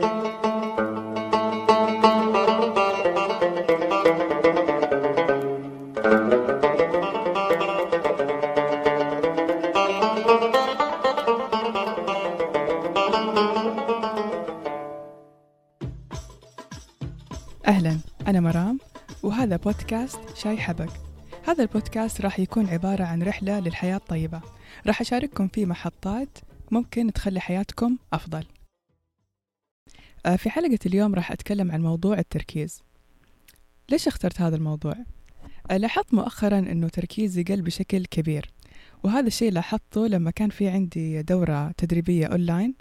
أهلا أنا مرام وهذا بودكاست شاي حبق هذا البودكاست راح يكون عبارة عن رحلة للحياة الطيبة. راح أشارككم فيه محطات ممكن تخلي حياتكم أفضل. في حلقة اليوم راح أتكلم عن موضوع التركيز ليش اخترت هذا الموضوع؟ آه، لاحظت مؤخرا أنه تركيزي قل بشكل كبير وهذا الشيء لاحظته لما كان في عندي دورة تدريبية أونلاين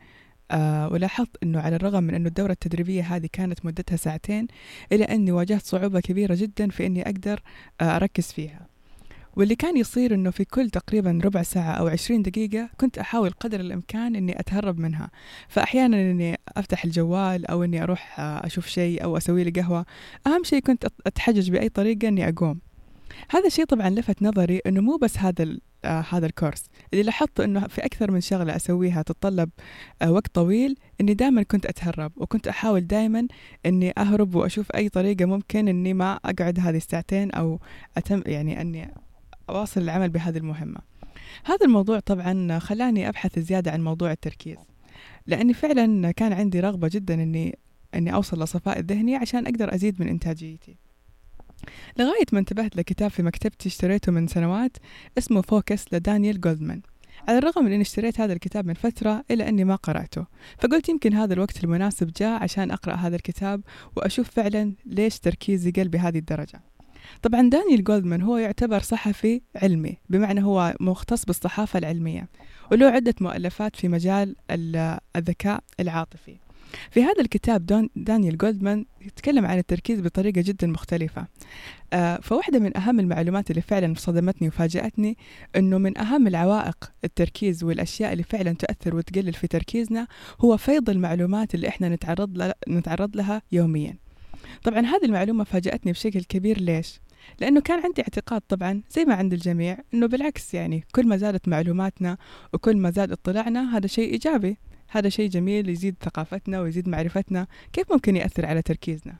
آه ولاحظت أنه على الرغم من أنه الدورة التدريبية هذه كانت مدتها ساعتين إلا أني واجهت صعوبة كبيرة جدا في أني أقدر آه أركز فيها واللي كان يصير أنه في كل تقريبا ربع ساعة أو عشرين دقيقة كنت أحاول قدر الإمكان أني أتهرب منها. فأحيانا أني أفتح الجوال أو أني أروح آه أشوف شيء أو أسوي لي قهوة. أهم شيء كنت أتحجج بأي طريقة أني أقوم. هذا الشيء طبعا لفت نظري أنه مو بس هذا آه هذا الكورس. اللي لاحظت إنه في أكثر من شغلة أسويها تتطلب آه وقت طويل إني دائما كنت أتهرب وكنت أحاول دائما إني أهرب وأشوف أي طريقة ممكن إني ما أقعد هذه الساعتين أو اتم يعني إني أواصل العمل بهذه المهمة. هذا الموضوع طبعا خلاني أبحث زيادة عن موضوع التركيز لأني فعلا كان عندي رغبة جدا إني إني أوصل لصفاء الذهني عشان أقدر أزيد من إنتاجيتي. لغاية ما انتبهت لكتاب في مكتبتي اشتريته من سنوات اسمه فوكس لدانيال جولدمان. على الرغم من إني اشتريت هذا الكتاب من فترة إلا أني ما قرأته فقلت يمكن هذا الوقت المناسب جاء عشان أقرأ هذا الكتاب وأشوف فعلا ليش تركيزي قل بهذه الدرجة. طبعا دانيال جولدمان هو يعتبر صحفي علمي بمعنى هو مختص بالصحافة العلمية وله عدة مؤلفات في مجال الذكاء العاطفي. في هذا الكتاب دون دانيال جولدمان يتكلم عن التركيز بطريقة جدا مختلفة. آه فواحدة من أهم المعلومات اللي فعلا صدمتني وفاجأتني أنه من أهم العوائق التركيز والأشياء اللي فعلا تؤثر وتقلل في تركيزنا هو فيض المعلومات اللي إحنا نتعرض, نتعرض لها يوميا. طبعا هذه المعلومة فاجأتني بشكل كبير. ليش؟ لأنه كان عندي اعتقاد طبعا زي ما عند الجميع أنه بالعكس يعني كل ما زادت معلوماتنا وكل ما زاد اطلاعنا هذا شيء إيجابي هذا شيء جميل يزيد ثقافتنا ويزيد معرفتنا كيف ممكن يأثر على تركيزنا.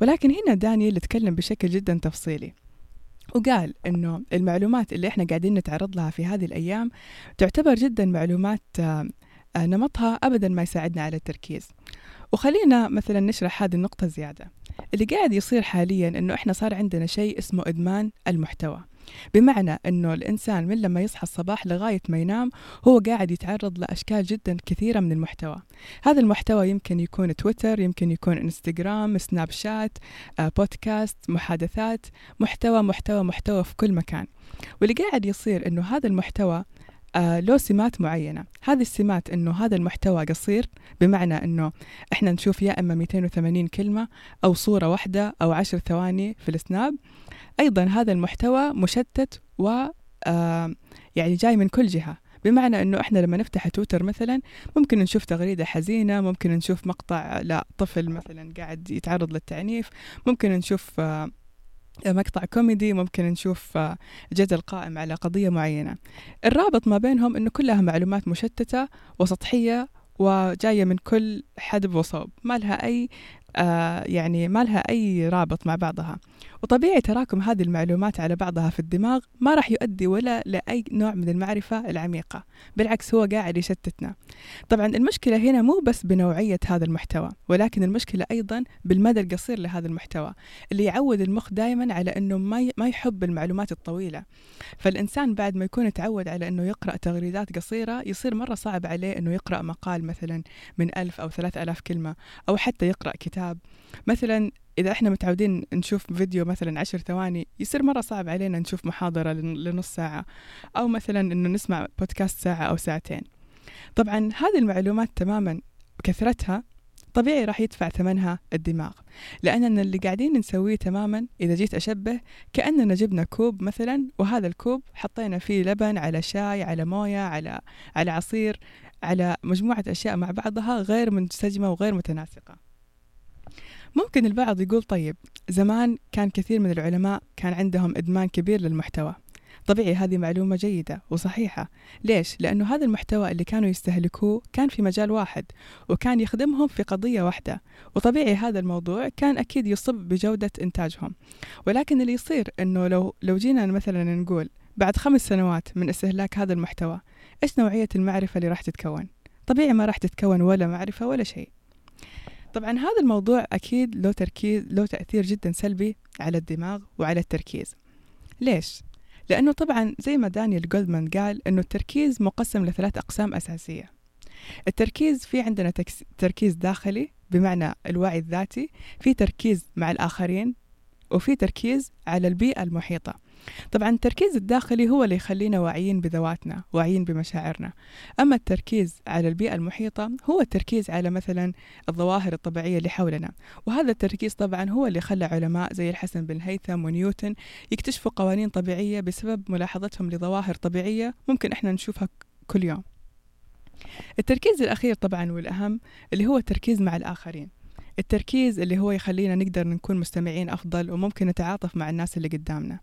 ولكن هنا دانيال تكلم بشكل جدا تفصيلي. وقال إنه المعلومات اللي إحنا قاعدين نتعرض لها في هذه الأيام تعتبر جدا معلومات نمطها ابدا ما يساعدنا على التركيز. وخلينا مثلا نشرح هذه النقطة زيادة. اللي قاعد يصير حاليا إنه إحنا صار عندنا شيء اسمه إدمان المحتوى. بمعنى أنه الإنسان من لما يصحى الصباح لغاية ما ينام هو قاعد يتعرض لأشكال جدا كثيرة من المحتوى. هذا المحتوى يمكن يكون تويتر يمكن يكون إنستغرام سناب شات آه، بودكاست محادثات محتوى محتوى محتوى في كل مكان. واللي قاعد يصير أنه هذا المحتوى آه له سمات معينة. هذه السمات أنه هذا المحتوى قصير بمعنى أنه إحنا نشوف يا إما 280 كلمة أو صورة واحدة أو 10 ثواني في السناب. أيضا هذا المحتوى مشتت و آه يعني جاي من كل جهة. بمعنى إنه إحنا لما نفتح تويتر مثلا ممكن نشوف تغريدة حزينة ممكن نشوف مقطع لطفل مثلا قاعد يتعرض للتعنيف ممكن نشوف آه مقطع كوميدي ممكن نشوف آه، جدل قائم على قضية معينة. الرابط ما بينهم أنه كلها معلومات مشتتة وسطحية وجاية من كل حدب وصوب ما لها أي آه يعني ما لها أي رابط مع بعضها. وطبيعي تراكم هذه المعلومات على بعضها في الدماغ ما راح يؤدي ولا لأي نوع من المعرفة العميقة بالعكس هو قاعد يشتتنا. طبعا المشكلة هنا مو بس بنوعية هذا المحتوى ولكن المشكلة أيضا بالمدى القصير لهذا المحتوى اللي يعود المخ دائما على أنه ما ما يحب المعلومات الطويلة. فالإنسان بعد ما يكون تعود على أنه يقرأ تغريدات قصيرة يصير مرة صعب عليه أنه يقرأ مقال مثلا من ألف أو ثلاث ألاف كلمة أو حتى يقرأ كتاب. مثلا إذا إحنا متعودين نشوف فيديو مثلا عشر ثواني يصير مرة صعب علينا نشوف محاضرة لنص ساعة أو مثلا إنه نسمع بودكاست ساعة أو ساعتين. طبعا هذه المعلومات تماما كثرتها طبيعي راح يدفع ثمنها الدماغ. لأننا اللي قاعدين نسويه تماما إذا جيت أشبه كأننا جبنا كوب مثلا وهذا الكوب حطينا فيه لبن على شاي على موية على على عصير على مجموعة أشياء مع بعضها غير منسجمة وغير متناسقة. ممكن البعض يقول طيب زمان كان كثير من العلماء كان عندهم إدمان كبير للمحتوى. طبيعي هذه معلومة جيدة وصحيحة. ليش؟ لأنه هذا المحتوى اللي كانوا يستهلكوه كان في مجال واحد وكان يخدمهم في قضية واحدة. وطبيعي هذا الموضوع كان أكيد يصب بجودة إنتاجهم. ولكن اللي يصير أنه لو, لو جينا مثلا نقول بعد خمس سنوات من استهلاك هذا المحتوى إيش نوعية المعرفة اللي راح تتكون؟ طبيعي ما راح تتكون ولا معرفة ولا شيء. طبعا هذا الموضوع أكيد له تركيز له تأثير جدا سلبي على الدماغ وعلى التركيز. ليش؟ لأنه طبعا زي ما دانيال جولدمان قال أنه التركيز مقسم لثلاث أقسام أساسية. التركيز في عندنا تركيز داخلي بمعنى الوعي الذاتي في تركيز مع الآخرين وفي تركيز على البيئة المحيطة. طبعا التركيز الداخلي هو اللي يخلينا واعيين بذواتنا واعيين بمشاعرنا. أما التركيز على البيئة المحيطة هو التركيز على مثلا الظواهر الطبيعية اللي حولنا. وهذا التركيز طبعا هو اللي خلى علماء زي الحسن بن هيثم ونيوتن يكتشفوا قوانين طبيعية بسبب ملاحظتهم لظواهر طبيعية ممكن إحنا نشوفها كل يوم. التركيز الأخير طبعا والأهم اللي هو التركيز مع الآخرين. التركيز اللي هو يخلينا نقدر نكون مستمعين أفضل وممكن نتعاطف مع الناس اللي قدامنا.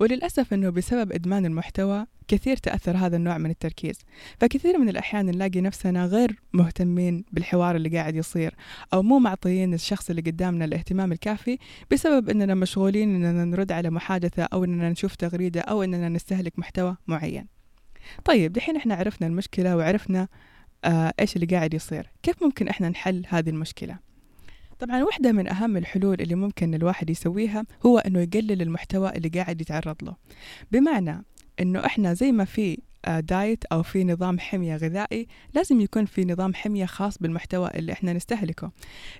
وللأسف أنه بسبب إدمان المحتوى كثير تأثر هذا النوع من التركيز. فكثير من الأحيان نلاقي نفسنا غير مهتمين بالحوار اللي قاعد يصير أو مو معطيين الشخص اللي قدامنا الاهتمام الكافي بسبب أننا مشغولين أننا نرد على محادثة أو أننا نشوف تغريدة أو أننا نستهلك محتوى معين. طيب دحين إحنا عرفنا المشكلة وعرفنا آه إيش اللي قاعد يصير. كيف ممكن إحنا نحل هذه المشكلة؟ طبعا واحدة من أهم الحلول اللي ممكن الواحد يسويها هو أنه يقلل المحتوى اللي قاعد يتعرض له. بمعنى أنه إحنا زي ما في دايت أو في نظام حمية غذائي لازم يكون في نظام حمية خاص بالمحتوى اللي إحنا نستهلكه.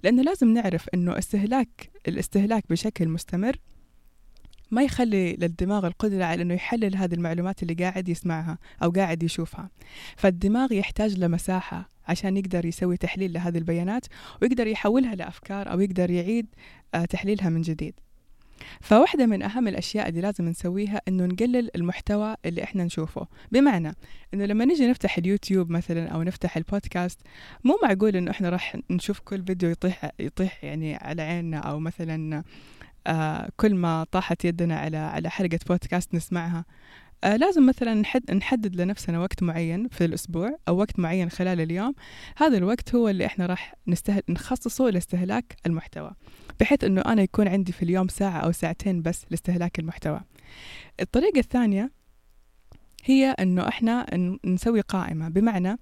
لأنه لازم نعرف أنه استهلاك الاستهلاك بشكل مستمر ما يخلي للدماغ القدرة على أنه يحلل هذه المعلومات اللي قاعد يسمعها أو قاعد يشوفها. فالدماغ يحتاج لمساحة عشان يقدر يسوي تحليل لهذه البيانات ويقدر يحولها لأفكار أو يقدر يعيد آه، تحليلها من جديد. فواحدة من أهم الأشياء اللي لازم نسويها إنه نقلل المحتوى اللي إحنا نشوفه. بمعنى إنه لما نيجي نفتح اليوتيوب مثلا أو نفتح البودكاست مو معقول إنه إحنا راح نشوف كل فيديو يطيح يطيح يعني على عيننا أو مثلا آه كل ما طاحت يدنا على على حلقة بودكاست نسمعها. آه لازم مثلا نحد نحدد لنفسنا وقت معين في الأسبوع أو وقت معين خلال اليوم. هذا الوقت هو اللي إحنا راح نستهل نخصصه لاستهلاك المحتوى بحيث أنه أنا يكون عندي في اليوم ساعة أو ساعتين بس لاستهلاك المحتوى. الطريقة الثانية هي أنه إحنا نسوي قائمة. بمعنى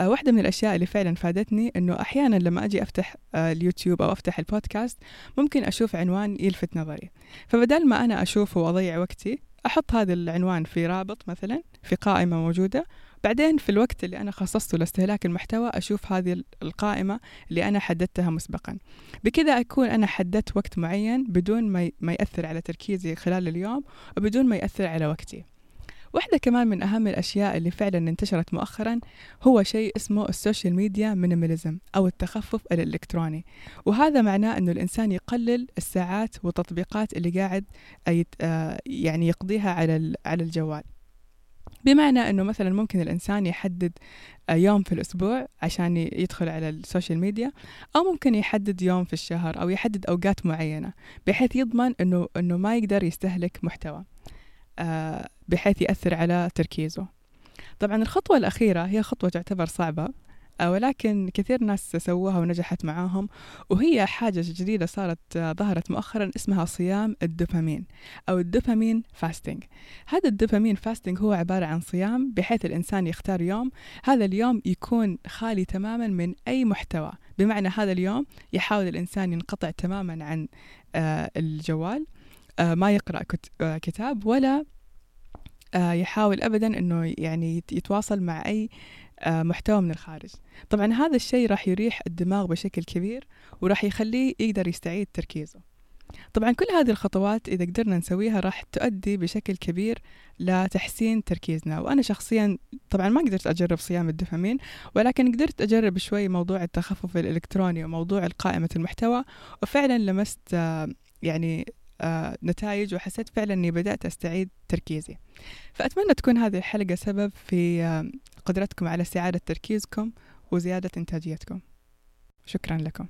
آه، واحدة من الأشياء اللي فعلا فادتني إنه أحيانا لما أجي أفتح آه، اليوتيوب أو أفتح البودكاست ممكن أشوف عنوان يلفت نظري. فبدل ما أنا أشوفه وأضيع وقتي أحط هذا العنوان في رابط مثلا في قائمة موجودة. بعدين في الوقت اللي أنا خصصته لاستهلاك المحتوى أشوف هذه القائمة اللي أنا حددتها مسبقا. بكذا أكون أنا حددت وقت معين بدون ما يأثر على تركيزي خلال اليوم وبدون ما يأثر على وقتي. واحدة كمان من أهم الأشياء اللي فعلا انتشرت مؤخرا هو شيء اسمه ال social media minimalism أو التخفف الإلكتروني. وهذا معناه أنه الإنسان يقلل الساعات والتطبيقات اللي قاعد آه، يعني يقضيها على على الجوال. بمعنى أنه مثلا ممكن الإنسان يحدد آه، يوم في الأسبوع عشان يدخل على ال social media أو ممكن يحدد يوم في الشهر أو يحدد أوقات معينة بحيث يضمن أنه أنه ما يقدر يستهلك محتوى. آه، بحيث يأثر على تركيزه. طبعا الخطوة الأخيرة هي خطوة تعتبر صعبة آه، ولكن كثير ناس سووها ونجحت معاهم وهي حاجة جديدة صارت آه، ظهرت مؤخرا اسمها صيام الدوبامين أو الدوبامين فاستنج هذا الدوبامين فاستنج هو عبارة عن صيام بحيث الإنسان يختار يوم. هذا اليوم يكون خالي تماما من أي محتوى. بمعنى هذا اليوم يحاول الإنسان ينقطع تماما عن الجوال آه، ما يقرأ كتاب ولا يحاول أبدا أنه يعني يتواصل مع أي محتوى من الخارج. طبعا هذا الشيء راح يريح الدماغ بشكل كبير وراح يخليه يقدر يستعيد تركيزه. طبعا كل هذه الخطوات إذا قدرنا نسويها راح تؤدي بشكل كبير لتحسين تركيزنا. وأنا شخصيا طبعا ما قدرت أجرب صيام الدوبامين ولكن قدرت أجرب شوي موضوع التخفف الإلكتروني وموضوع قائمة المحتوى وفعلا لمست يعني آه، نتائج وحسيت فعلا إني بدأت أستعيد تركيزي. فأتمنى تكون هذه الحلقة سبب في آه، قدرتكم على استعادة تركيزكم وزيادة إنتاجيتكم. شكرا لكم.